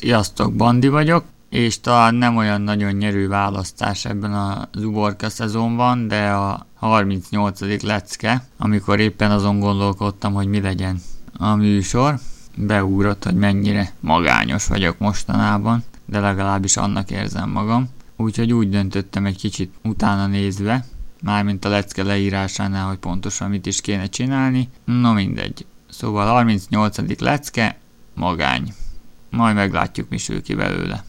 Sziasztok, Bandi vagyok, és talán nem olyan nagyon nyerő választás ebben az uborka szezonban, de a 38. lecke, amikor éppen azon gondolkodtam, hogy mi legyen a műsor, beúrott, hogy mennyire magányos vagyok mostanában, de legalábbis annak érzem magam. Úgyhogy úgy döntöttem egy kicsit utána nézve, mármint a lecke leírásánál, hogy pontosan mit is kéne csinálni. No mindegy. Szóval 38. lecke, magány. Majd meglátjuk, mi sül ki belőle.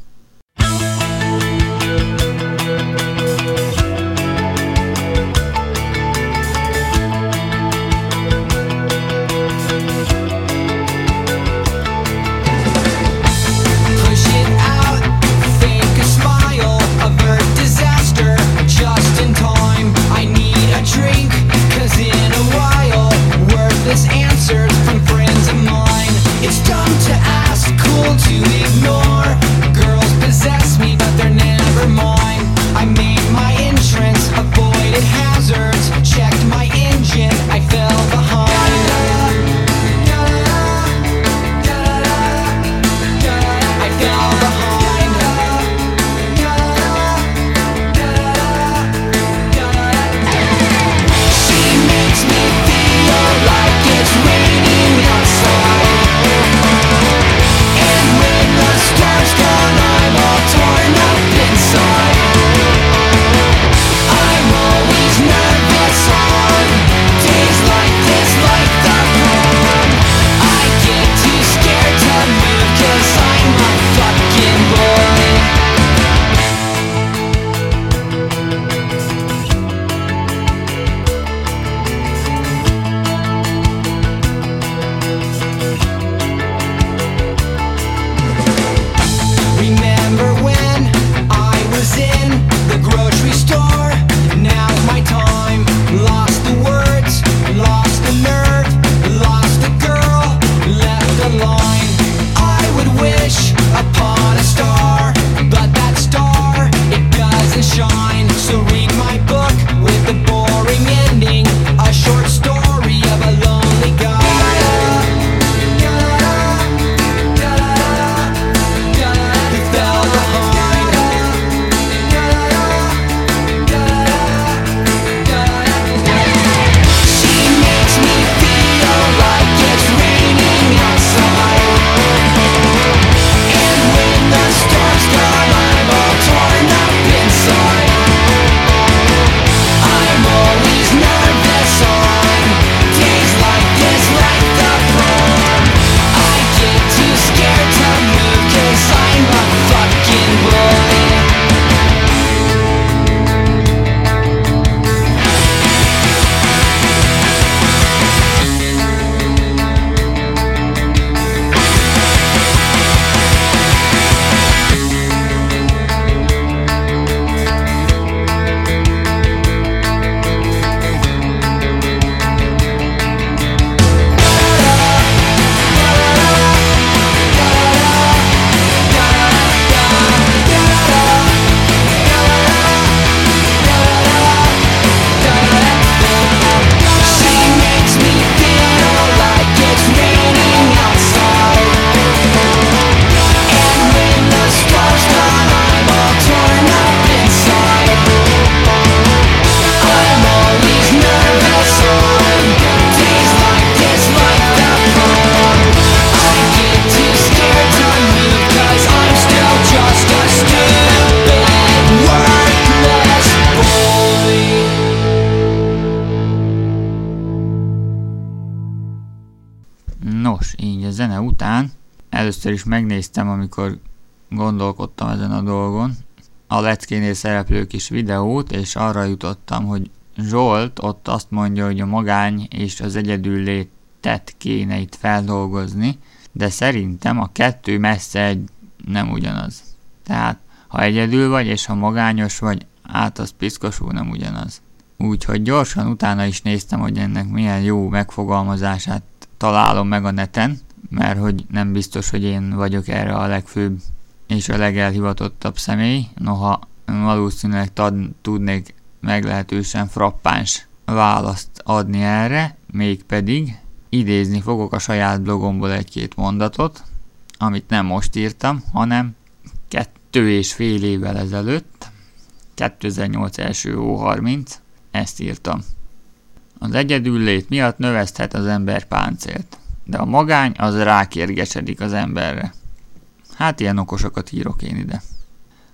cool to ignore. Girls possess me, but they're never more. Megnéztem, amikor gondolkodtam ezen a dolgon, a leckénél szereplő kis videót, és arra jutottam, hogy Zsolt ott azt mondja, hogy a magány és az egyedül létet kéne itt feldolgozni, de szerintem a kettő messze egy nem ugyanaz. Tehát, ha egyedül vagy, és ha magányos vagy, át az piszkosul nem ugyanaz. Úgyhogy gyorsan utána is néztem, hogy ennek milyen jó megfogalmazását találom meg a neten, mert hogy nem biztos, hogy én vagyok erre a legfőbb és a legelhivatottabb személy, noha valószínűleg tad, tudnék meglehetősen frappáns választ adni erre, mégpedig idézni fogok a saját blogomból egy-két mondatot, amit nem most írtam, hanem kettő és fél évvel ezelőtt, 2008 első ó30, ezt írtam. Az egyedüllét miatt növeszthet az ember páncélt, de a magány az rákérgesedik az emberre. Hát ilyen okosokat írok én ide.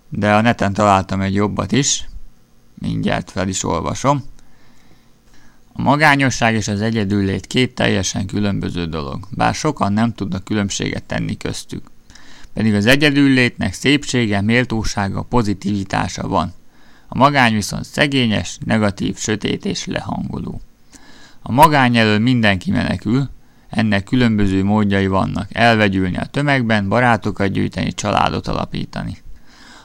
De a neten találtam egy jobbat is, mindjárt fel is olvasom. A magányosság és az egyedüllét két teljesen különböző dolog, bár sokan nem tudnak különbséget tenni köztük. Pedig az egyedüllétnek szépsége, méltósága, pozitivitása van. A magány viszont szegényes, negatív, sötét és lehangoló. A magány elől mindenki menekül, ennek különböző módjai vannak. Elvegyülni a tömegben, barátokat gyűjteni, családot alapítani.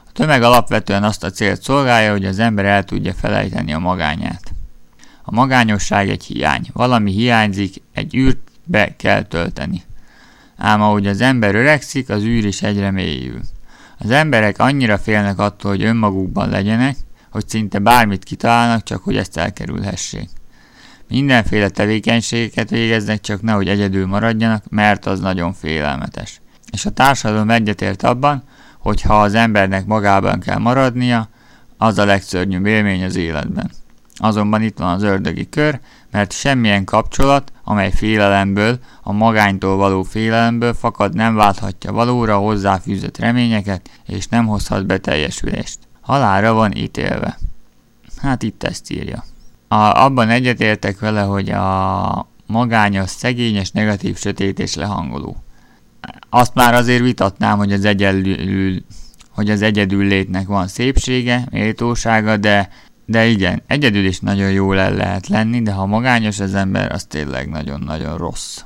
A tömeg alapvetően azt a célt szolgálja, hogy az ember el tudja felejteni a magányát. A magányosság egy hiány. Valami hiányzik, egy űrt be kell tölteni. Ám ahogy az ember öregszik, az űr is egyre mélyül. Az emberek annyira félnek attól, hogy önmagukban legyenek, hogy szinte bármit kitalálnak, csak hogy ezt elkerülhessék. Mindenféle tevékenységeket végeznek, csak nehogy egyedül maradjanak, mert az nagyon félelmetes. És a társadalom egyetért abban, hogy ha az embernek magában kell maradnia, az a legszörnyűbb élmény az életben. Azonban itt van az ördögi kör, mert semmilyen kapcsolat, amely félelemből, a magánytól való félelemből fakad nem válthatja valóra hozzáfűzött reményeket, és nem hozhat beteljesülést. Halára van ítélve. Hát itt ezt írja. A, abban egyetértek vele, hogy a magányos, szegényes, negatív, sötét és lehangoló. Azt már azért vitatnám, hogy az egyedül, hogy az egyedül létnek van szépsége, méltósága, de de igen, egyedül is nagyon jól el lehet lenni, de ha magányos az ember, az tényleg nagyon-nagyon rossz.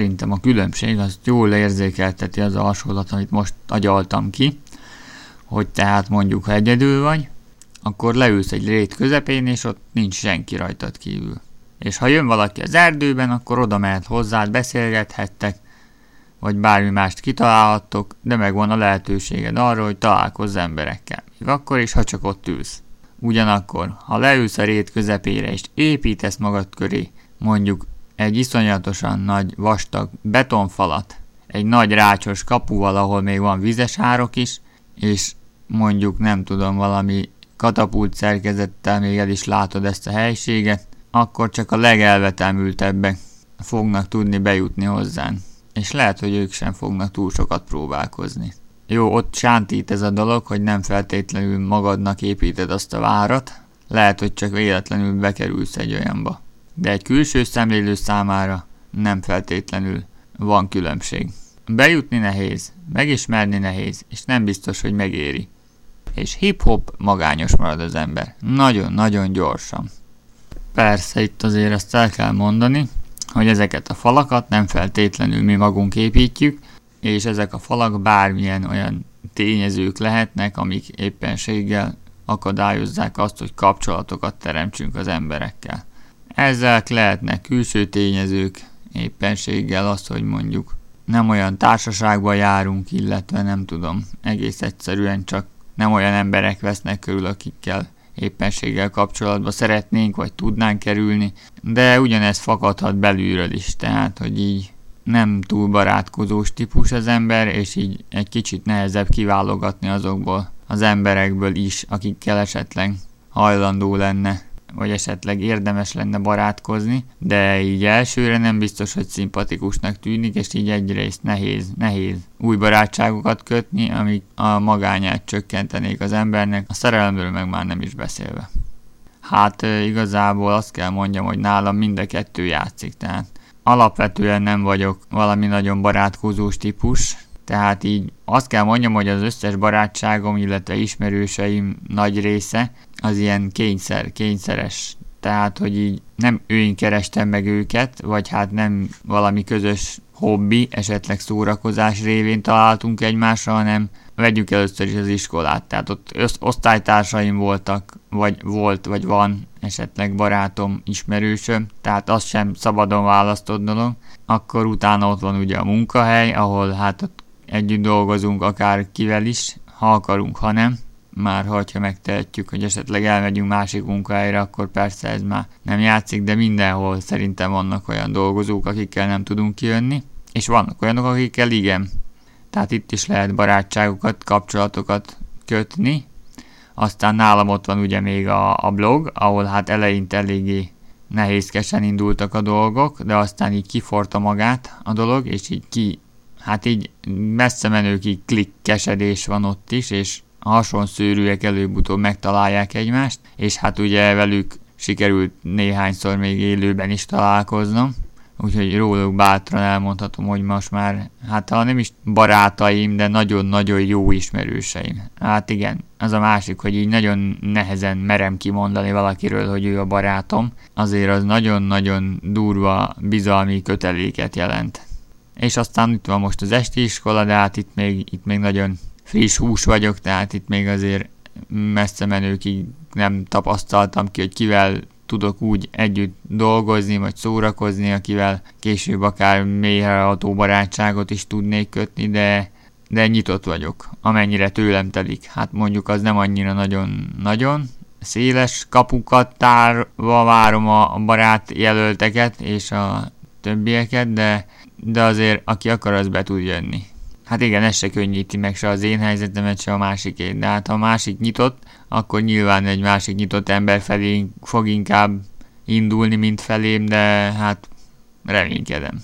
Szerintem a különbség az jól érzékelteti az a hasonlat, amit most agyaltam ki, hogy tehát mondjuk, ha egyedül vagy, akkor leülsz egy rét közepén, és ott nincs senki rajtad kívül. És ha jön valaki az erdőben, akkor oda mehet hozzád, beszélgethettek, vagy bármi mást kitalálhattok, de megvan a lehetőséged arra, hogy találkozz emberekkel. Még akkor is, ha csak ott ülsz. Ugyanakkor, ha leülsz a rét közepére és építesz magad köré, mondjuk egy iszonyatosan nagy, vastag betonfalat, egy nagy rácsos kapuval, ahol még van vizes árok is, és mondjuk nem tudom, valami katapult szerkezettel még el is látod ezt a helységet, akkor csak a legelvetemültebbek fognak tudni bejutni hozzán. És lehet, hogy ők sem fognak túl sokat próbálkozni. Jó, ott sántít ez a dolog, hogy nem feltétlenül magadnak építed azt a várat, lehet, hogy csak véletlenül bekerülsz egy olyanba de egy külső szemlélő számára nem feltétlenül van különbség. Bejutni nehéz, megismerni nehéz, és nem biztos, hogy megéri. És hip-hop magányos marad az ember. Nagyon-nagyon gyorsan. Persze itt azért ezt el kell mondani, hogy ezeket a falakat nem feltétlenül mi magunk építjük, és ezek a falak bármilyen olyan tényezők lehetnek, amik éppenséggel akadályozzák azt, hogy kapcsolatokat teremtsünk az emberekkel. Ezek lehetnek külső tényezők, éppenséggel az, hogy mondjuk nem olyan társaságban járunk, illetve nem tudom, egész egyszerűen csak nem olyan emberek vesznek körül, akikkel éppenséggel kapcsolatba szeretnénk, vagy tudnánk kerülni, de ugyanez fakadhat belülről is, tehát, hogy így nem túl barátkozós típus az ember, és így egy kicsit nehezebb kiválogatni azokból az emberekből is, akikkel esetleg hajlandó lenne vagy esetleg érdemes lenne barátkozni, de így elsőre nem biztos, hogy szimpatikusnak tűnik, és így egyrészt nehéz, nehéz új barátságokat kötni, amik a magányát csökkentenék az embernek, a szerelemről meg már nem is beszélve. Hát igazából azt kell mondjam, hogy nálam mind a kettő játszik, tehát alapvetően nem vagyok valami nagyon barátkozós típus, tehát így azt kell mondjam, hogy az összes barátságom, illetve ismerőseim nagy része az ilyen kényszer, kényszeres. Tehát, hogy így nem én kerestem meg őket, vagy hát nem valami közös hobbi, esetleg szórakozás révén találtunk egymásra, hanem vegyük először is az iskolát. Tehát ott osztálytársaim voltak, vagy volt, vagy van esetleg barátom, ismerősöm, tehát az sem szabadon választott dolog. Akkor utána ott van ugye a munkahely, ahol hát ott együtt dolgozunk akár kivel is, ha akarunk, ha nem. Már ha megtehetjük, hogy esetleg elmegyünk másik munkahelyre, akkor persze ez már nem játszik, de mindenhol szerintem vannak olyan dolgozók, akikkel nem tudunk kijönni, és vannak olyanok, akikkel igen. Tehát itt is lehet barátságokat, kapcsolatokat kötni. Aztán nálam ott van ugye még a, a blog, ahol hát eleinte eléggé nehézkesen indultak a dolgok, de aztán így kiforta magát a dolog, és így ki hát így messze menőkig klikkesedés van ott is, és hasonszőrűek előbb-utóbb megtalálják egymást, és hát ugye velük sikerült néhányszor még élőben is találkoznom, úgyhogy róluk bátran elmondhatom, hogy most már, hát ha nem is barátaim, de nagyon-nagyon jó ismerőseim. Hát igen, az a másik, hogy így nagyon nehezen merem kimondani valakiről, hogy ő a barátom, azért az nagyon-nagyon durva bizalmi köteléket jelent. És aztán itt van most az esti iskola, de hát itt még, itt még nagyon friss hús vagyok, tehát itt még azért messze menőkig nem tapasztaltam ki, hogy kivel tudok úgy együtt dolgozni, vagy szórakozni, akivel később akár mélyreható barátságot is tudnék kötni, de, de nyitott vagyok, amennyire tőlem telik. Hát mondjuk az nem annyira nagyon-nagyon, széles kapukat tárva várom a barát jelölteket és a többieket, de, de azért aki akar, az be tud jönni. Hát igen, ez se könnyíti meg se az én helyzetemet, se a másikét, de hát ha a másik nyitott, akkor nyilván egy másik nyitott ember felé fog inkább indulni, mint felém, de hát reménykedem.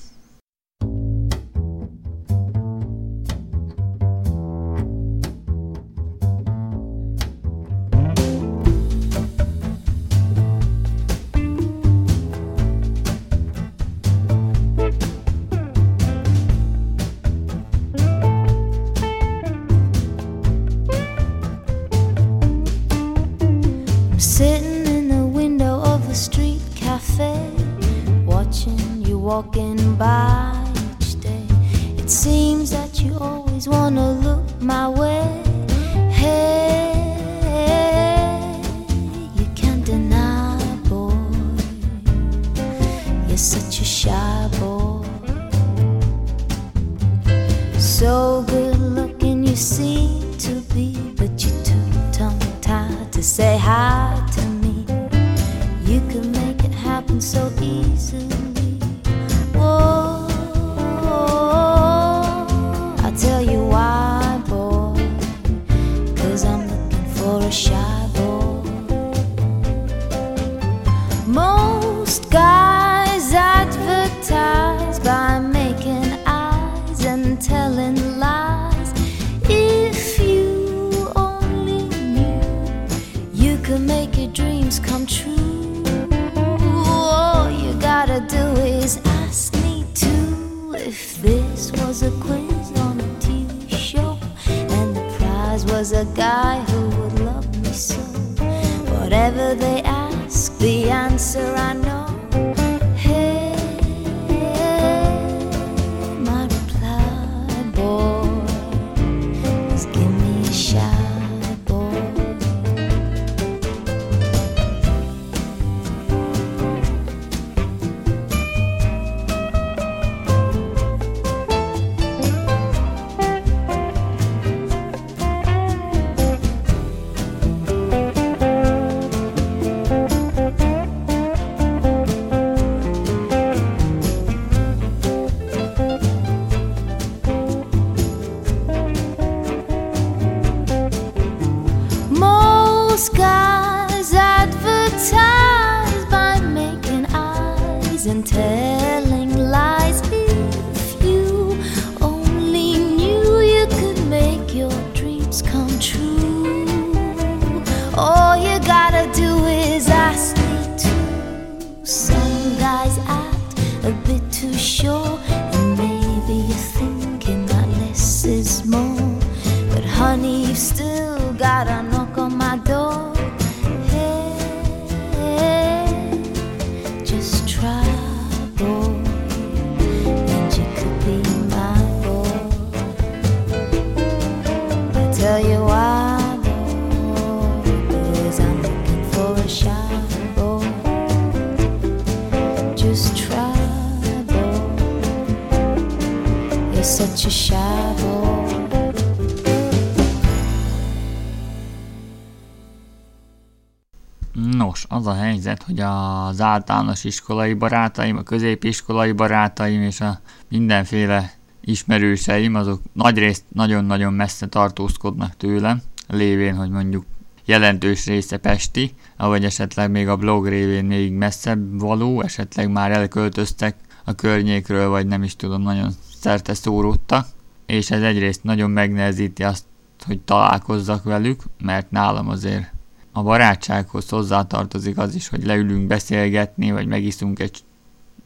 Az általános iskolai barátaim, a középiskolai barátaim és a mindenféle ismerőseim, azok nagyrészt nagyon-nagyon messze tartózkodnak tőlem, lévén, hogy mondjuk jelentős része Pesti, vagy esetleg még a blog révén még messzebb való, esetleg már elköltöztek a környékről, vagy nem is tudom, nagyon szerte szóródtak, és ez egyrészt nagyon megnehezíti azt, hogy találkozzak velük, mert nálam azért a barátsághoz hozzátartozik az is, hogy leülünk beszélgetni, vagy megiszunk egy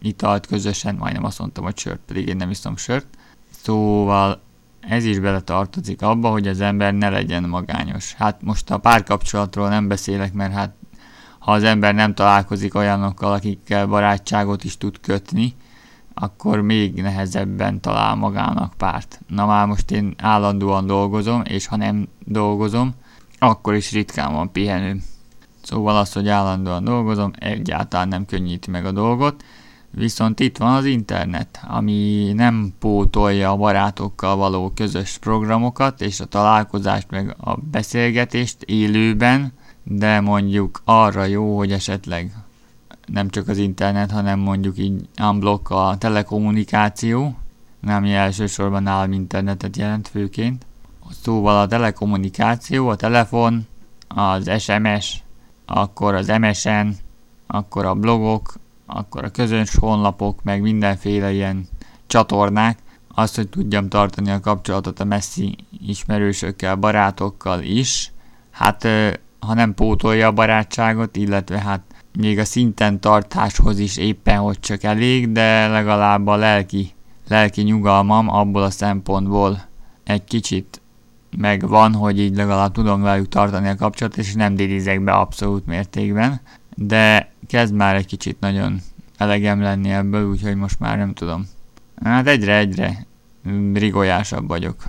italt közösen, majdnem azt mondtam, hogy sört, pedig én nem iszom sört. Szóval ez is bele tartozik abba, hogy az ember ne legyen magányos. Hát most a párkapcsolatról nem beszélek, mert hát ha az ember nem találkozik olyanokkal, akikkel barátságot is tud kötni, akkor még nehezebben talál magának párt. Na már most én állandóan dolgozom, és ha nem dolgozom, akkor is ritkán van pihenő. Szóval az, hogy állandóan dolgozom, egyáltalán nem könnyíti meg a dolgot, viszont itt van az internet, ami nem pótolja a barátokkal való közös programokat és a találkozást meg a beszélgetést élőben, de mondjuk arra jó, hogy esetleg nem csak az internet, hanem mondjuk így unblock a telekommunikáció, nem elsősorban nálam internetet jelent főként. Szóval a telekommunikáció, a telefon, az SMS, akkor az MSN, akkor a blogok, akkor a közös honlapok, meg mindenféle ilyen csatornák, azt, hogy tudjam tartani a kapcsolatot a messzi ismerősökkel, barátokkal is, hát ha nem pótolja a barátságot, illetve hát még a szinten tartáshoz is éppen hogy csak elég, de legalább a lelki, lelki nyugalmam abból a szempontból egy kicsit megvan, hogy így legalább tudom velük tartani a kapcsolatot, és nem dérizek be abszolút mértékben, de kezd már egy kicsit nagyon elegem lenni ebből, úgyhogy most már nem tudom. Hát egyre-egyre rigolyásabb vagyok.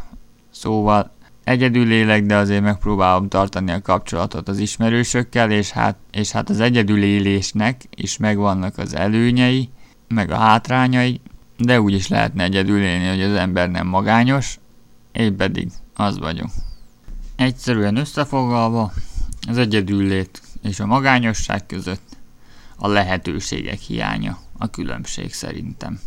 Szóval egyedül élek, de azért megpróbálom tartani a kapcsolatot az ismerősökkel, és hát, és hát az egyedül élésnek is megvannak az előnyei, meg a hátrányai, de úgy is lehetne egyedül élni, hogy az ember nem magányos, én pedig az vagyok. Egyszerűen összefoglalva, az egyedüllét és a magányosság között a lehetőségek hiánya a különbség szerintem.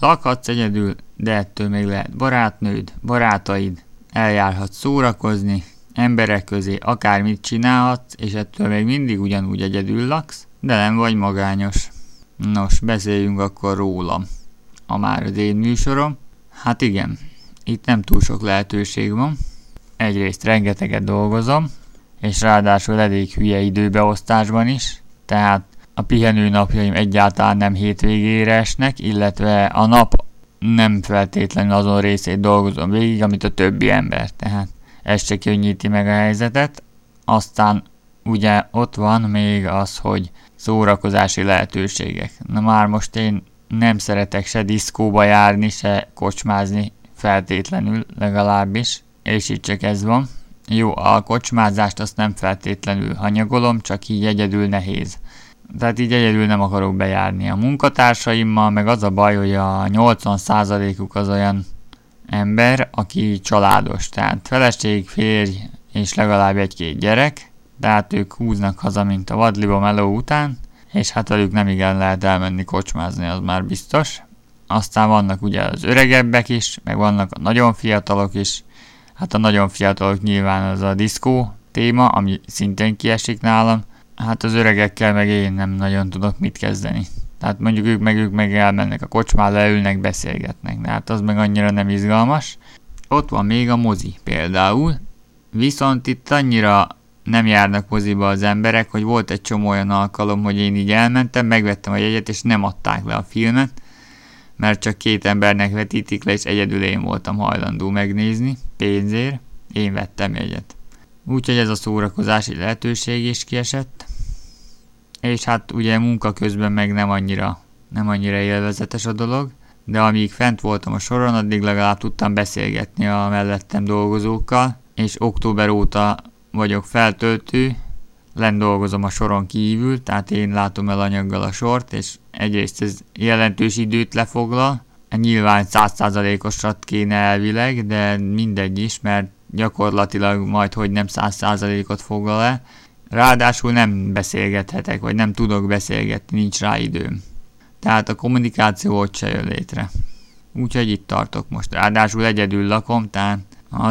Lakhatsz egyedül, de ettől még lehet barátnőd, barátaid, eljárhatsz szórakozni, emberek közé akármit csinálhatsz, és ettől még mindig ugyanúgy egyedül laksz, de nem vagy magányos. Nos, beszéljünk akkor rólam. A már az én műsorom. Hát igen, itt nem túl sok lehetőség van. Egyrészt rengeteget dolgozom, és ráadásul elég hülye időbeosztásban is, tehát a pihenő napjaim egyáltalán nem hétvégére esnek, illetve a nap nem feltétlenül azon részét dolgozom végig, amit a többi ember, tehát ez se könnyíti meg a helyzetet. Aztán ugye ott van még az, hogy szórakozási lehetőségek. Na már most én nem szeretek se diszkóba járni, se kocsmázni feltétlenül legalábbis, és itt csak ez van. Jó, a kocsmázást azt nem feltétlenül hanyagolom, csak így egyedül nehéz tehát így egyedül nem akarok bejárni a munkatársaimmal, meg az a baj, hogy a 80%-uk az olyan ember, aki családos, tehát feleség, férj és legalább egy-két gyerek, tehát ők húznak haza, mint a vadliba meló után, és hát velük nem igen lehet elmenni kocsmázni, az már biztos. Aztán vannak ugye az öregebbek is, meg vannak a nagyon fiatalok is. Hát a nagyon fiatalok nyilván az a diszkó téma, ami szintén kiesik nálam, hát az öregekkel meg én nem nagyon tudok mit kezdeni. Tehát mondjuk ők meg ők meg elmennek a kocsmára, leülnek, beszélgetnek, de hát az meg annyira nem izgalmas. Ott van még a mozi például, viszont itt annyira nem járnak moziba az emberek, hogy volt egy csomó olyan alkalom, hogy én így elmentem, megvettem a jegyet, és nem adták le a filmet, mert csak két embernek vetítik le, és egyedül én voltam hajlandó megnézni, pénzért, én vettem jegyet. Úgyhogy ez a szórakozási lehetőség is kiesett. És hát ugye munka közben meg nem annyira, nem annyira élvezetes a dolog, de amíg fent voltam a soron, addig legalább tudtam beszélgetni a mellettem dolgozókkal, és október óta vagyok feltöltő, lent dolgozom a soron kívül, tehát én látom el anyaggal a sort, és egyrészt ez jelentős időt lefoglal, nyilván 100%-osat kéne elvileg, de mindegy is, mert gyakorlatilag majd hogy nem 100%-ot foglal el. Ráadásul nem beszélgethetek, vagy nem tudok beszélgetni, nincs rá időm. Tehát a kommunikáció ott se jön létre. Úgyhogy itt tartok most. Ráadásul egyedül lakom, tehát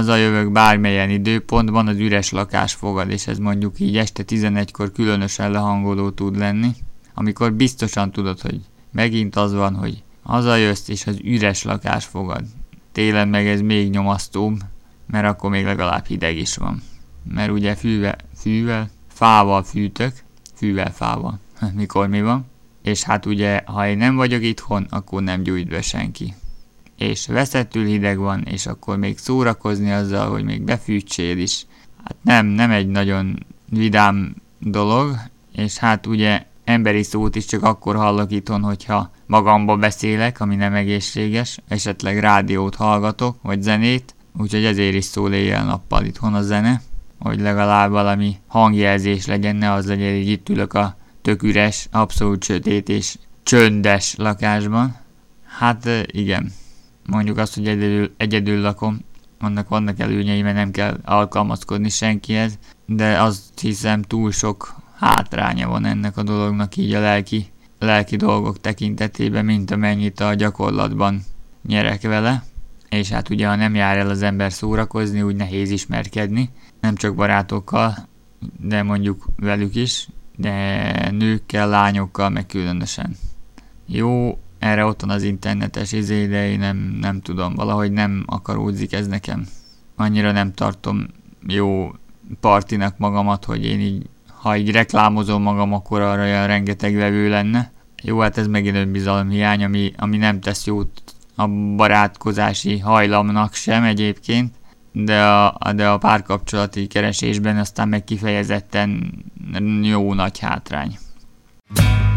jövök bármilyen időpontban az üres lakás fogad, és ez mondjuk így este 11-kor különösen lehangoló tud lenni, amikor biztosan tudod, hogy megint az van, hogy hazajössz és az üres lakás fogad. Télen meg ez még nyomasztóbb, mert akkor még legalább hideg is van. Mert ugye fűvel, fűvel fával fűtök, fűvel fával, mikor mi van. és hát ugye, ha én nem vagyok itthon, akkor nem gyújt be senki. És veszettül hideg van, és akkor még szórakozni azzal, hogy még befűtsél is. Hát nem, nem egy nagyon vidám dolog, és hát ugye emberi szót is csak akkor hallok itthon, hogyha magamba beszélek, ami nem egészséges, esetleg rádiót hallgatok, vagy zenét, úgyhogy ezért is szól éjjel-nappal itthon a zene, hogy legalább valami hangjelzés legyen, ne az legyen, hogy itt ülök a tök üres, abszolút sötét és csöndes lakásban. Hát igen, mondjuk azt, hogy egyedül, egyedül lakom, annak vannak előnyei, mert nem kell alkalmazkodni senkihez, de azt hiszem túl sok hátránya van ennek a dolognak így a lelki, lelki dolgok tekintetében, mint amennyit a gyakorlatban nyerek vele. És hát ugye, ha nem jár el az ember szórakozni, úgy nehéz ismerkedni, nem csak barátokkal, de mondjuk velük is, de nőkkel, lányokkal meg különösen. Jó, erre ott van az internetes izé, de én nem, nem tudom, valahogy nem akaródzik ez nekem. Annyira nem tartom jó partinak magamat, hogy én így, ha így reklámozom magam, akkor arra olyan rengeteg vevő lenne. Jó, hát ez megint önbizalom hiány, ami, ami nem tesz jót a barátkozási hajlamnak sem egyébként, de a, de a párkapcsolati keresésben aztán meg kifejezetten jó nagy hátrány. No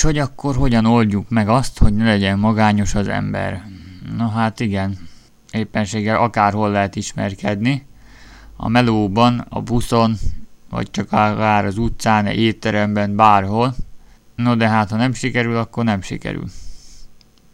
és hogy akkor hogyan oldjuk meg azt, hogy ne legyen magányos az ember? Na hát igen, éppenséggel akárhol lehet ismerkedni. A melóban, a buszon, vagy csak akár az utcán, egy étteremben, bárhol. No de hát ha nem sikerül, akkor nem sikerül.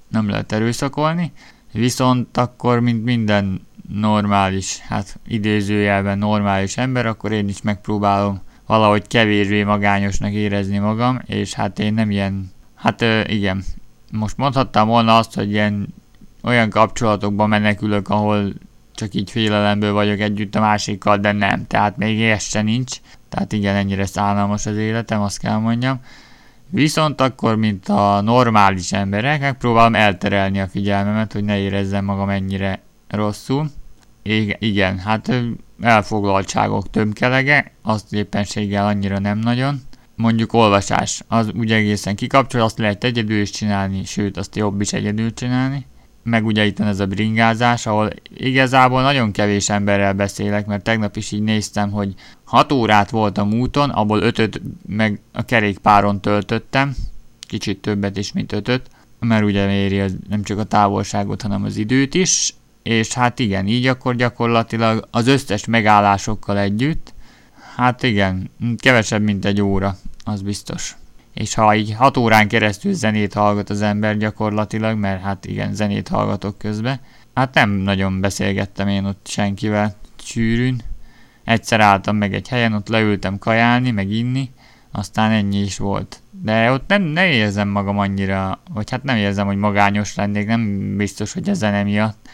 Nem lehet erőszakolni. Viszont akkor, mint minden normális, hát idézőjelben normális ember, akkor én is megpróbálom valahogy kevésbé magányosnak érezni magam, és hát én nem ilyen, hát igen, most mondhattam volna azt, hogy ilyen olyan kapcsolatokban menekülök, ahol csak így félelemből vagyok együtt a másikkal, de nem, tehát még ez se nincs, tehát igen, ennyire szállalmas az életem, azt kell mondjam. Viszont akkor, mint a normális emberek, megpróbálom elterelni a figyelmemet, hogy ne érezzem magam ennyire rosszul. Igen, hát elfoglaltságok tömkelege, azt éppenséggel annyira nem nagyon. Mondjuk olvasás, az úgy egészen kikapcsol, azt lehet egyedül is csinálni, sőt, azt jobb is egyedül csinálni. Meg ugye itt van ez a bringázás, ahol igazából nagyon kevés emberrel beszélek, mert tegnap is így néztem, hogy 6 órát voltam úton, abból 5 meg a kerékpáron töltöttem, kicsit többet is, mint 5 mert ugye méri az, nem csak a távolságot, hanem az időt is, és hát igen, így akkor gyakorlatilag az összes megállásokkal együtt, hát igen, kevesebb, mint egy óra, az biztos. És ha így 6 órán keresztül zenét hallgat az ember gyakorlatilag, mert hát igen, zenét hallgatok közben, hát nem nagyon beszélgettem én ott senkivel sűrűn. Egyszer álltam meg egy helyen, ott leültem kajálni, meg inni, aztán ennyi is volt. De ott nem, nem érzem magam annyira, vagy hát nem érzem, hogy magányos lennék, nem biztos, hogy a zene miatt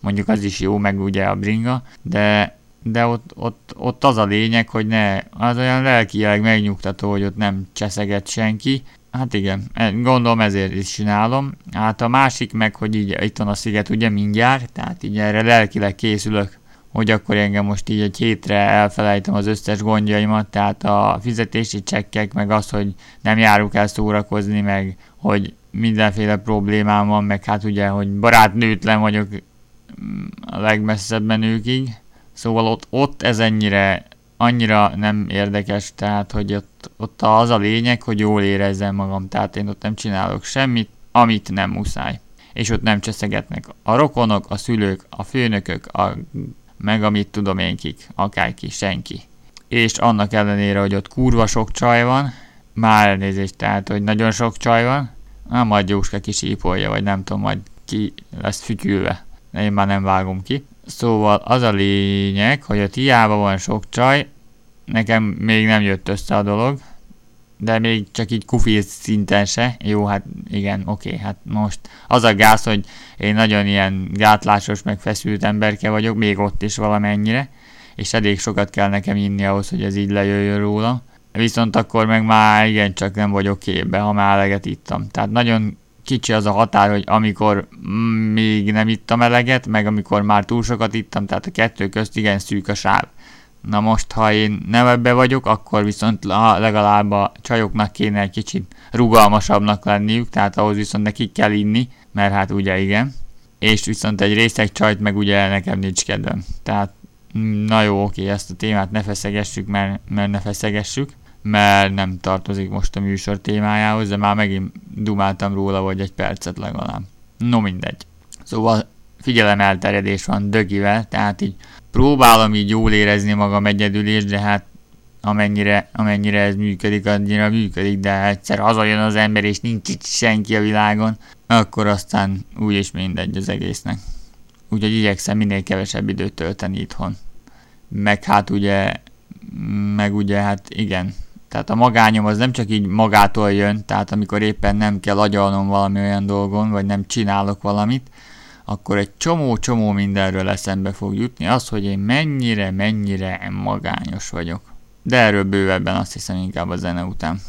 mondjuk az is jó, meg ugye a bringa, de, de ott, ott, ott az a lényeg, hogy ne, az olyan lelkileg megnyugtató, hogy ott nem cseszeget senki, Hát igen, e, gondolom ezért is csinálom. Hát a másik meg, hogy így itt van a sziget ugye mindjárt, tehát így erre lelkileg készülök, hogy akkor engem most így egy hétre elfelejtem az összes gondjaimat, tehát a fizetési csekkek, meg az, hogy nem járok el szórakozni, meg hogy mindenféle problémám van, meg hát ugye, hogy barátnőtlen vagyok a legmesszebb menőkig. Szóval ott, ott ez ennyire annyira nem érdekes, tehát hogy ott, ott az a lényeg, hogy jól érezzem magam, tehát én ott nem csinálok semmit, amit nem muszáj. És ott nem cseszegetnek a rokonok, a szülők, a főnökök, a, meg amit tudom én kik, akárki, senki. És annak ellenére, hogy ott kurva sok csaj van, már elnézést, tehát, hogy nagyon sok csaj van, na majd Jóska kisípolja, vagy nem tudom, majd ki lesz fütyülve én már nem vágom ki. Szóval az a lényeg, hogy a tiában van sok csaj, nekem még nem jött össze a dolog, de még csak így kufi szinten se. Jó, hát igen, oké, hát most az a gáz, hogy én nagyon ilyen gátlásos, meg feszült emberke vagyok, még ott is valamennyire, és elég sokat kell nekem inni ahhoz, hogy ez így lejöjjön róla. Viszont akkor meg már igen, csak nem vagyok képbe, ha már eleget ittam. Tehát nagyon kicsi az a határ, hogy amikor még nem ittam eleget, meg amikor már túl sokat ittam, tehát a kettő közt igen szűk a sáv. Na most, ha én nem ebbe vagyok, akkor viszont legalább a csajoknak kéne egy kicsit rugalmasabbnak lenniük, tehát ahhoz viszont nekik kell inni, mert hát ugye igen. És viszont egy részeg csajt meg ugye nekem nincs kedvem. Tehát na jó, oké, ezt a témát ne feszegessük, mert, mert ne feszegessük mert nem tartozik most a műsor témájához, de már megint dumáltam róla, vagy egy percet legalább. No mindegy. Szóval figyelem elterjedés van dögivel, tehát így próbálom így jól érezni magam egyedül is, de hát amennyire, amennyire ez működik, annyira működik, de egyszer hazajön az ember, és nincs itt senki a világon, akkor aztán úgyis mindegy az egésznek. Úgyhogy igyekszem minél kevesebb időt tölteni itthon. Meg hát ugye, meg ugye hát igen, tehát a magányom az nem csak így magától jön, tehát amikor éppen nem kell agyalnom valami olyan dolgon, vagy nem csinálok valamit, akkor egy csomó-csomó mindenről eszembe fog jutni, az, hogy én mennyire, mennyire magányos vagyok. De erről bővebben azt hiszem inkább a zene után.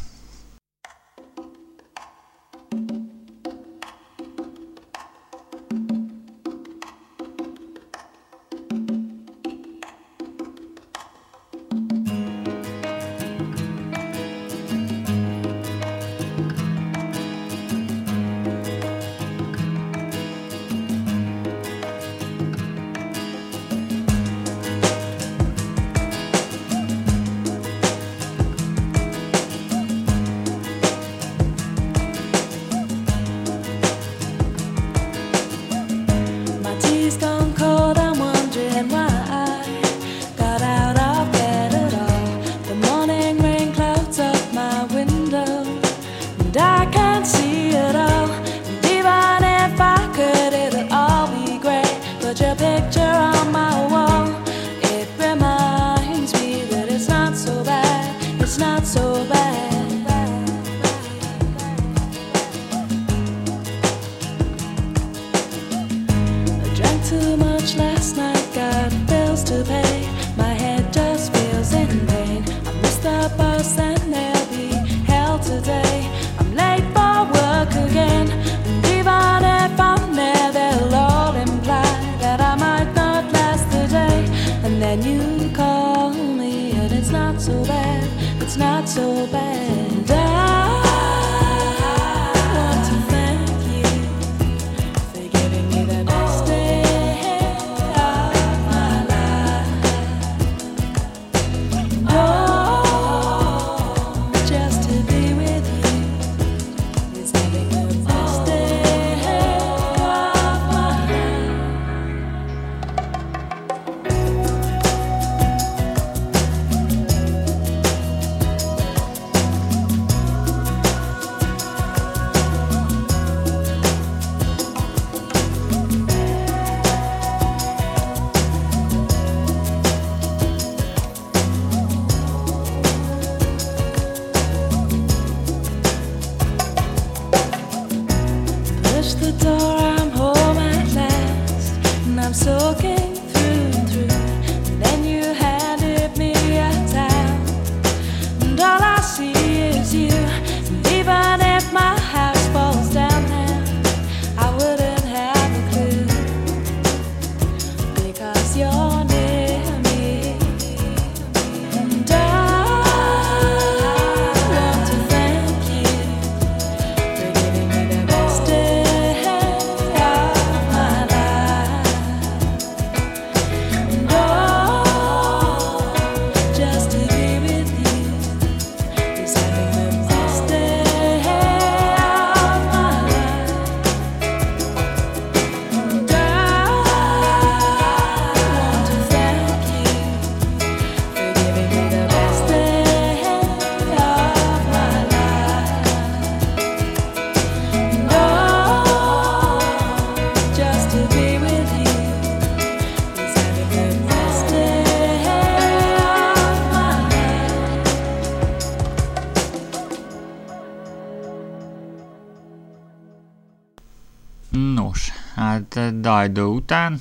Dido után,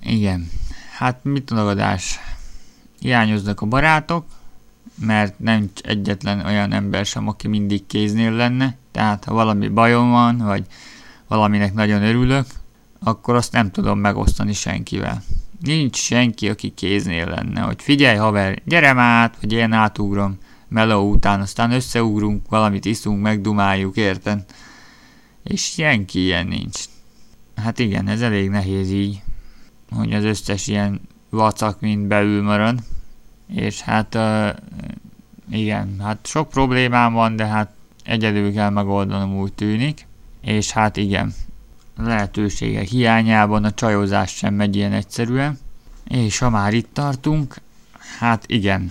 igen, hát mit a dagadás? Hiányoznak a barátok, mert nem egyetlen olyan ember sem, aki mindig kéznél lenne, tehát ha valami bajom van, vagy valaminek nagyon örülök, akkor azt nem tudom megosztani senkivel. Nincs senki, aki kéznél lenne, hogy figyelj haver, gyere át, vagy én átugrom, meló után, aztán összeugrunk, valamit iszunk, megdumáljuk, érted? És senki ilyen nincs. Hát igen, ez elég nehéz így, hogy az összes ilyen vacak mind belül marad. És hát uh, igen, hát sok problémám van, de hát egyedül kell megoldanom úgy tűnik. És hát igen, lehetőségek hiányában a csajozás sem megy ilyen egyszerűen. És ha már itt tartunk, hát igen,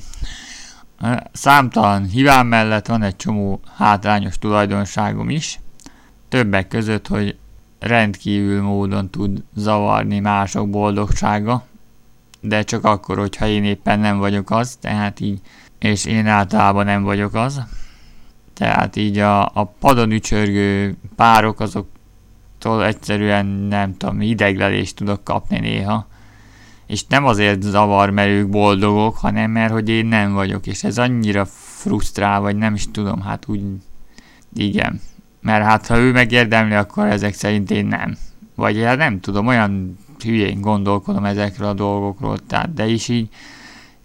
számtalan hibám mellett van egy csomó hátrányos tulajdonságom is. Többek között, hogy rendkívül módon tud zavarni mások boldogsága, de csak akkor, hogyha én éppen nem vagyok az, tehát így, és én általában nem vagyok az. Tehát így a, a padon ücsörgő párok azoktól egyszerűen nem tudom, ideglelést tudok kapni néha. És nem azért zavar, mert ők boldogok, hanem mert hogy én nem vagyok, és ez annyira frusztrál, vagy nem is tudom, hát úgy igen. Mert hát ha ő megérdemli, akkor ezek szerint én nem. Vagy hát nem tudom, olyan hülyén gondolkodom ezekről a dolgokról, tehát de is így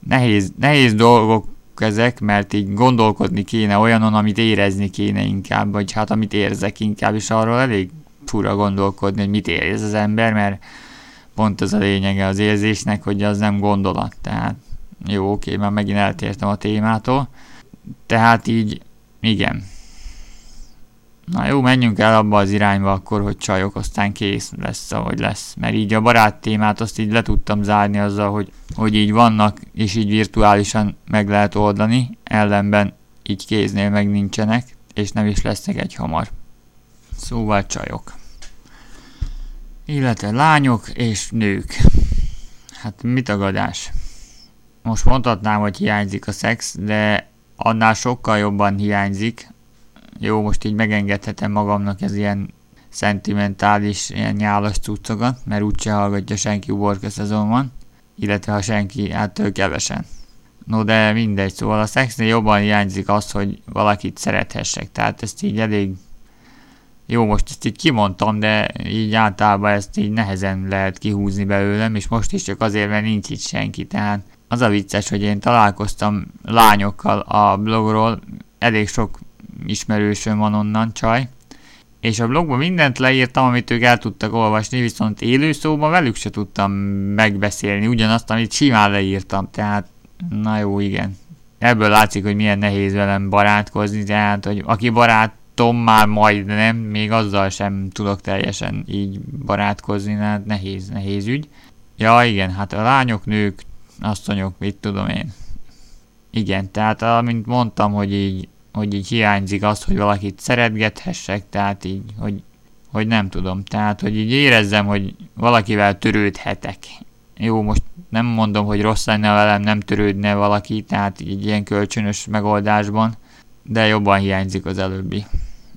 nehéz, nehéz dolgok ezek, mert így gondolkodni kéne olyanon, amit érezni kéne inkább, vagy hát amit érzek inkább, és arról elég fura gondolkodni, hogy mit érez az ember, mert pont ez a lényege az érzésnek, hogy az nem gondolat, tehát jó, oké, már megint eltértem a témától, tehát így, igen, Na jó, menjünk el abba az irányba akkor, hogy csajok, aztán kész lesz, ahogy lesz. Mert így a barát témát azt így le tudtam zárni azzal, hogy, hogy így vannak, és így virtuálisan meg lehet oldani, ellenben így kéznél meg nincsenek, és nem is lesznek egy hamar. Szóval csajok. Illetve lányok és nők. Hát mit tagadás? Most mondhatnám, hogy hiányzik a szex, de annál sokkal jobban hiányzik, jó, most így megengedhetem magamnak ez ilyen szentimentális, ilyen nyálas cuccokat, mert úgyse hallgatja senki uborka szezonban, illetve ha senki, hát ő kevesen. No de mindegy, szóval a szexnél jobban hiányzik az, hogy valakit szerethessek, tehát ezt így elég jó, most ezt így kimondtam, de így általában ezt így nehezen lehet kihúzni belőlem, és most is csak azért, mert nincs itt senki, tehát az a vicces, hogy én találkoztam lányokkal a blogról, elég sok ismerősöm van onnan, csaj, és a blogban mindent leírtam, amit ők el tudtak olvasni, viszont élőszóban velük se tudtam megbeszélni ugyanazt, amit simán leírtam, tehát na jó, igen. Ebből látszik, hogy milyen nehéz velem barátkozni, tehát, hogy aki barátom már majd nem, még azzal sem tudok teljesen így barátkozni, hát nehéz, nehéz ügy. Ja, igen, hát a lányok, nők, asszonyok, mit tudom én. Igen, tehát amint mondtam, hogy így hogy így hiányzik az, hogy valakit szeretgethessek, tehát így, hogy, hogy nem tudom, tehát hogy így érezzem, hogy valakivel törődhetek. Jó, most nem mondom, hogy rossz lenne velem, nem törődne valaki, tehát így ilyen kölcsönös megoldásban, de jobban hiányzik az előbbi.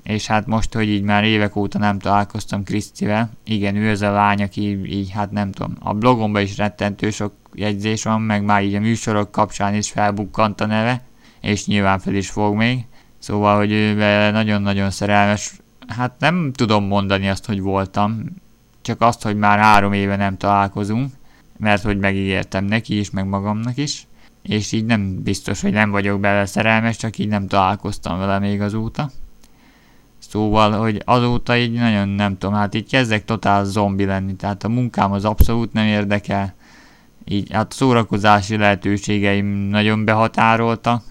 És hát most, hogy így már évek óta nem találkoztam Krisztivel, igen, ő az a lány, aki így, hát nem tudom, a blogomban is rettentő sok jegyzés van, meg már így a műsorok kapcsán is felbukkant a neve, és nyilván fel is fog még. Szóval, hogy ő nagyon-nagyon szerelmes. Hát nem tudom mondani azt, hogy voltam, csak azt, hogy már három éve nem találkozunk, mert hogy megígértem neki is, meg magamnak is, és így nem biztos, hogy nem vagyok bele szerelmes, csak így nem találkoztam vele még azóta. Szóval, hogy azóta így nagyon nem tudom, hát így kezdek totál zombi lenni, tehát a munkám az abszolút nem érdekel, így hát szórakozási lehetőségeim nagyon behatároltak,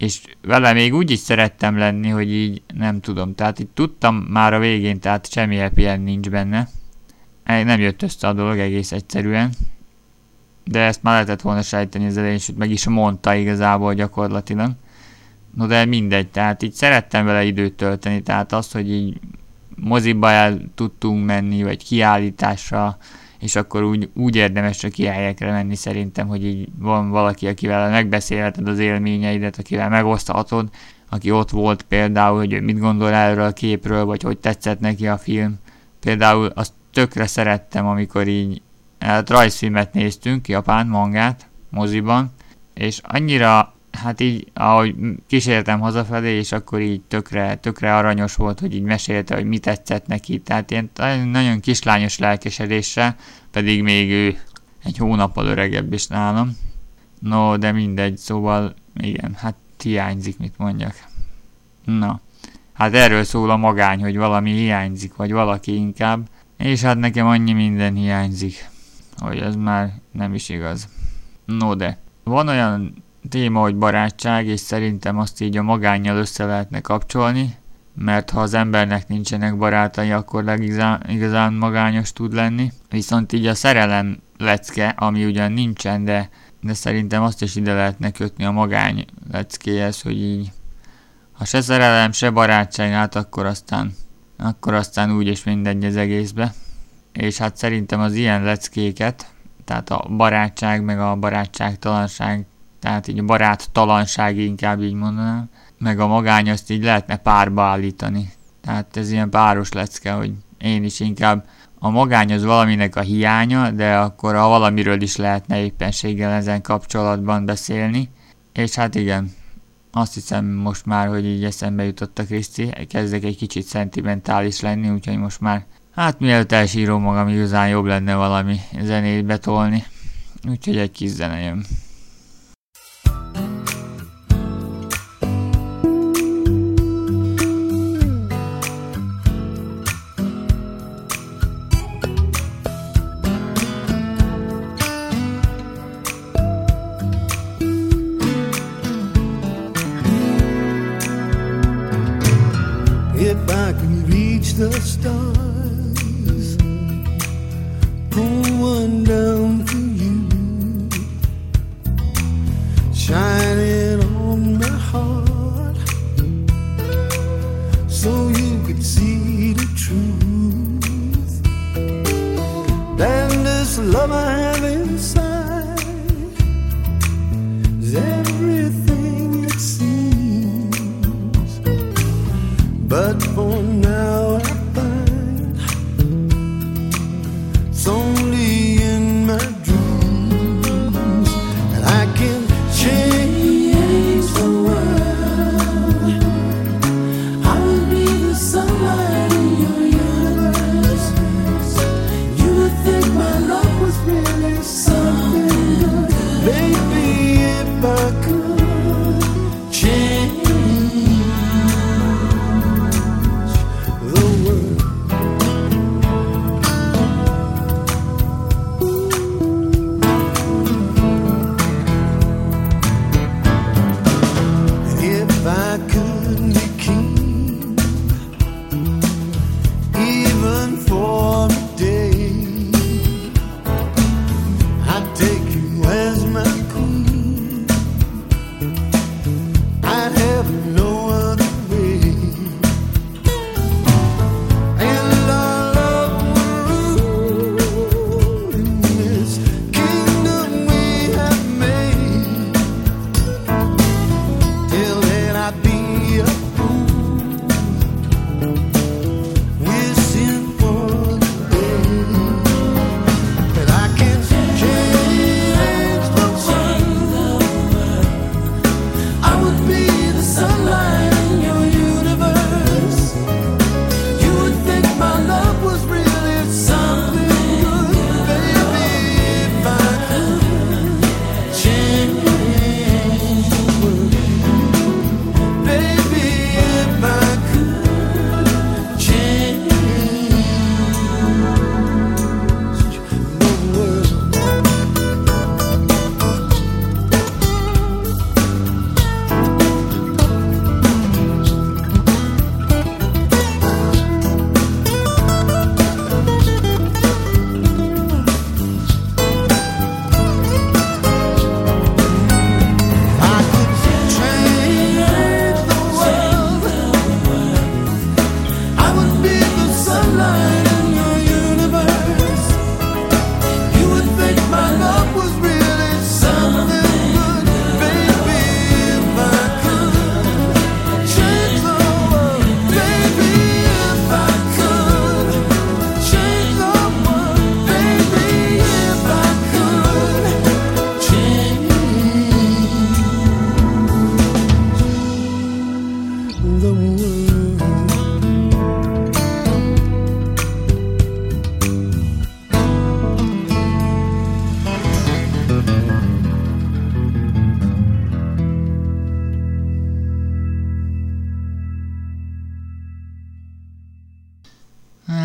és vele még úgy is szerettem lenni, hogy így nem tudom. Tehát itt tudtam már a végén, tehát semmi happy end nincs benne. Nem jött össze a dolog egész egyszerűen. De ezt már lehetett volna sejteni az elején, sőt meg is mondta igazából gyakorlatilag. No de mindegy, tehát így szerettem vele időt tölteni, tehát az, hogy így moziba el tudtunk menni, vagy kiállításra, és akkor úgy, úgy érdemes csak ilyen helyekre menni szerintem, hogy így van valaki, akivel megbeszélheted az élményeidet, akivel megoszthatod, aki ott volt például, hogy mit gondol erről a képről, vagy hogy tetszett neki a film. Például azt tökre szerettem, amikor így hát rajzfilmet néztünk, japán mangát, moziban, és annyira hát így, ahogy kísértem hazafelé, és akkor így tökre, tökre aranyos volt, hogy így mesélte, hogy mi tetszett neki. Tehát ilyen nagyon kislányos lelkesedéssel, pedig még ő egy hónappal öregebb is nálam. No, de mindegy, szóval igen, hát hiányzik, mit mondjak. Na, hát erről szól a magány, hogy valami hiányzik, vagy valaki inkább, és hát nekem annyi minden hiányzik, hogy ez már nem is igaz. No de, van olyan téma, hogy barátság, és szerintem azt így a magánnyal össze lehetne kapcsolni, mert ha az embernek nincsenek barátai, akkor legigazán, igazán magányos tud lenni. Viszont így a szerelem lecke, ami ugyan nincsen, de, de szerintem azt is ide lehetne kötni a magány leckéhez, hogy így ha se szerelem, se barátság, hát akkor aztán, akkor aztán úgyis mindegy az egészbe. És hát szerintem az ilyen leckéket, tehát a barátság meg a barátságtalanság tehát így a baráttalanság inkább így mondanám, meg a magány azt így lehetne párba állítani. Tehát ez ilyen páros lecke, hogy én is inkább a magány az valaminek a hiánya, de akkor a valamiről is lehetne éppenséggel ezen kapcsolatban beszélni. És hát igen, azt hiszem most már, hogy így eszembe jutott a Kriszti, kezdek egy kicsit szentimentális lenni, úgyhogy most már, hát mielőtt elsírom magam, igazán jobb lenne valami zenét betolni. Úgyhogy egy kis zene jön. Mm-hmm.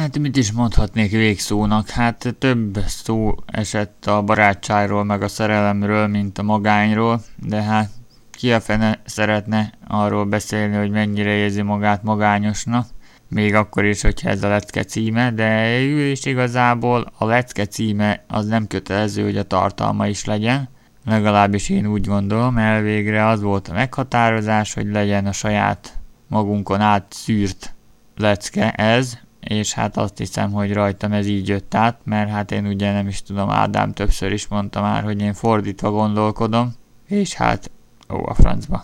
Hát mit is mondhatnék végszónak? Hát több szó esett a barátságról meg a szerelemről, mint a magányról, de hát ki a fene szeretne arról beszélni, hogy mennyire érzi magát magányosnak, még akkor is, hogyha ez a lecke címe, de ő is igazából a lecke címe az nem kötelező, hogy a tartalma is legyen, legalábbis én úgy gondolom, elvégre az volt a meghatározás, hogy legyen a saját magunkon át szűrt lecke ez, és hát azt hiszem, hogy rajtam ez így jött át, mert hát én ugye nem is tudom, Ádám többször is mondta már, hogy én fordítva gondolkodom, és hát, ó, a francba.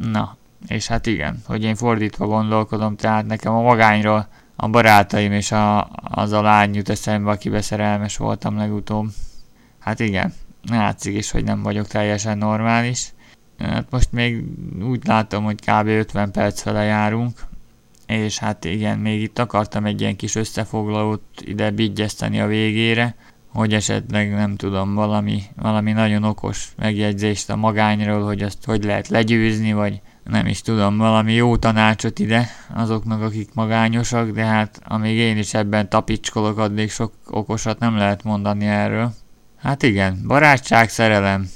Na, és hát igen, hogy én fordítva gondolkodom, tehát nekem a magányról a barátaim és a, az a lány jut eszembe, akibe szerelmes voltam legutóbb. Hát igen, látszik is, hogy nem vagyok teljesen normális. Hát most még úgy látom, hogy kb. 50 perc fele járunk, és hát igen, még itt akartam egy ilyen kis összefoglalót ide bigyeszteni a végére, hogy esetleg nem tudom, valami, valami nagyon okos megjegyzést a magányról, hogy azt hogy lehet legyőzni, vagy nem is tudom, valami jó tanácsot ide azoknak, akik magányosak, de hát amíg én is ebben tapicskolok, addig sok okosat nem lehet mondani erről. Hát igen, barátság, szerelem,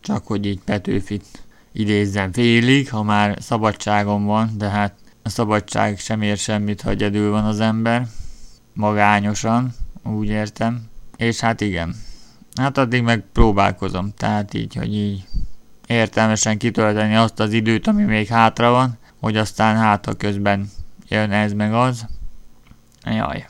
csak hogy így Petőfit idézzem félig, ha már szabadságon van, de hát a szabadság sem ér semmit, ha egyedül van az ember. Magányosan, úgy értem. És hát igen. Hát addig meg próbálkozom, tehát így, hogy így értelmesen kitölteni azt az időt, ami még hátra van, hogy aztán hátra közben jön ez meg az. Jaj.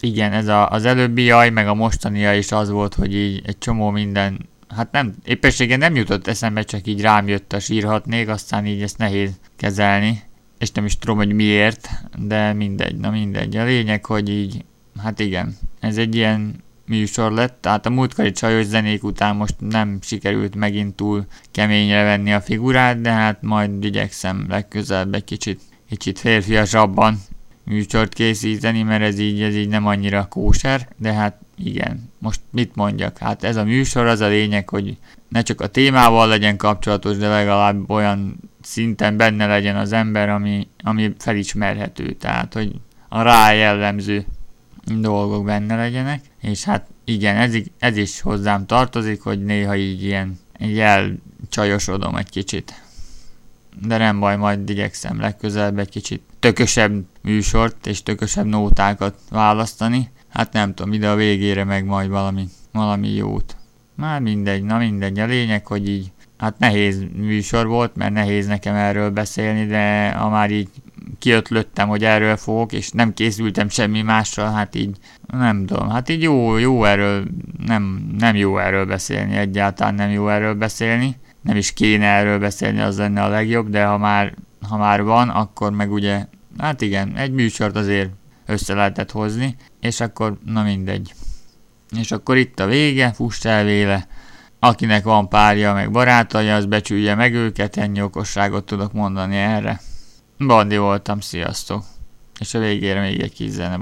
Igen, ez a, az előbbi jaj, meg a mostani is az volt, hogy így egy csomó minden, hát nem, éppességen nem jutott eszembe, csak így rám jött a sírhatnék, aztán így ezt nehéz kezelni, és nem is tudom, hogy miért, de mindegy, na mindegy. A lényeg, hogy így, hát igen, ez egy ilyen műsor lett, tehát a múltkori csajos zenék után most nem sikerült megint túl keményre venni a figurát, de hát majd igyekszem legközelebb egy kicsit, kicsit férfiasabban műsort készíteni, mert ez így, ez így nem annyira kóser, de hát igen, most mit mondjak? Hát ez a műsor az a lényeg, hogy ne csak a témával legyen kapcsolatos, de legalább olyan szinten benne legyen az ember, ami, ami felismerhető, tehát hogy a rá jellemző dolgok benne legyenek, és hát igen, ez, ez is hozzám tartozik, hogy néha így ilyen így elcsajosodom egy kicsit. De nem baj, majd igyekszem legközelebb egy kicsit tökösebb műsort és tökösebb nótákat választani. Hát nem tudom, ide a végére meg majd valami, valami jót. Már mindegy, na mindegy, a lényeg, hogy így hát nehéz műsor volt, mert nehéz nekem erről beszélni, de ha már így kiötlöttem, hogy erről fogok, és nem készültem semmi másra, hát így nem tudom, hát így jó, jó erről, nem, nem jó erről beszélni, egyáltalán nem jó erről beszélni, nem is kéne erről beszélni, az lenne a legjobb, de ha már, ha már van, akkor meg ugye, hát igen, egy műsort azért össze lehetett hozni, és akkor, na mindegy. És akkor itt a vége, fuss el. Akinek van párja, meg barátai, az becsülje meg őket, ennyi okosságot tudok mondani erre. Bandi voltam, sziasztok! És a végére még egy kis zene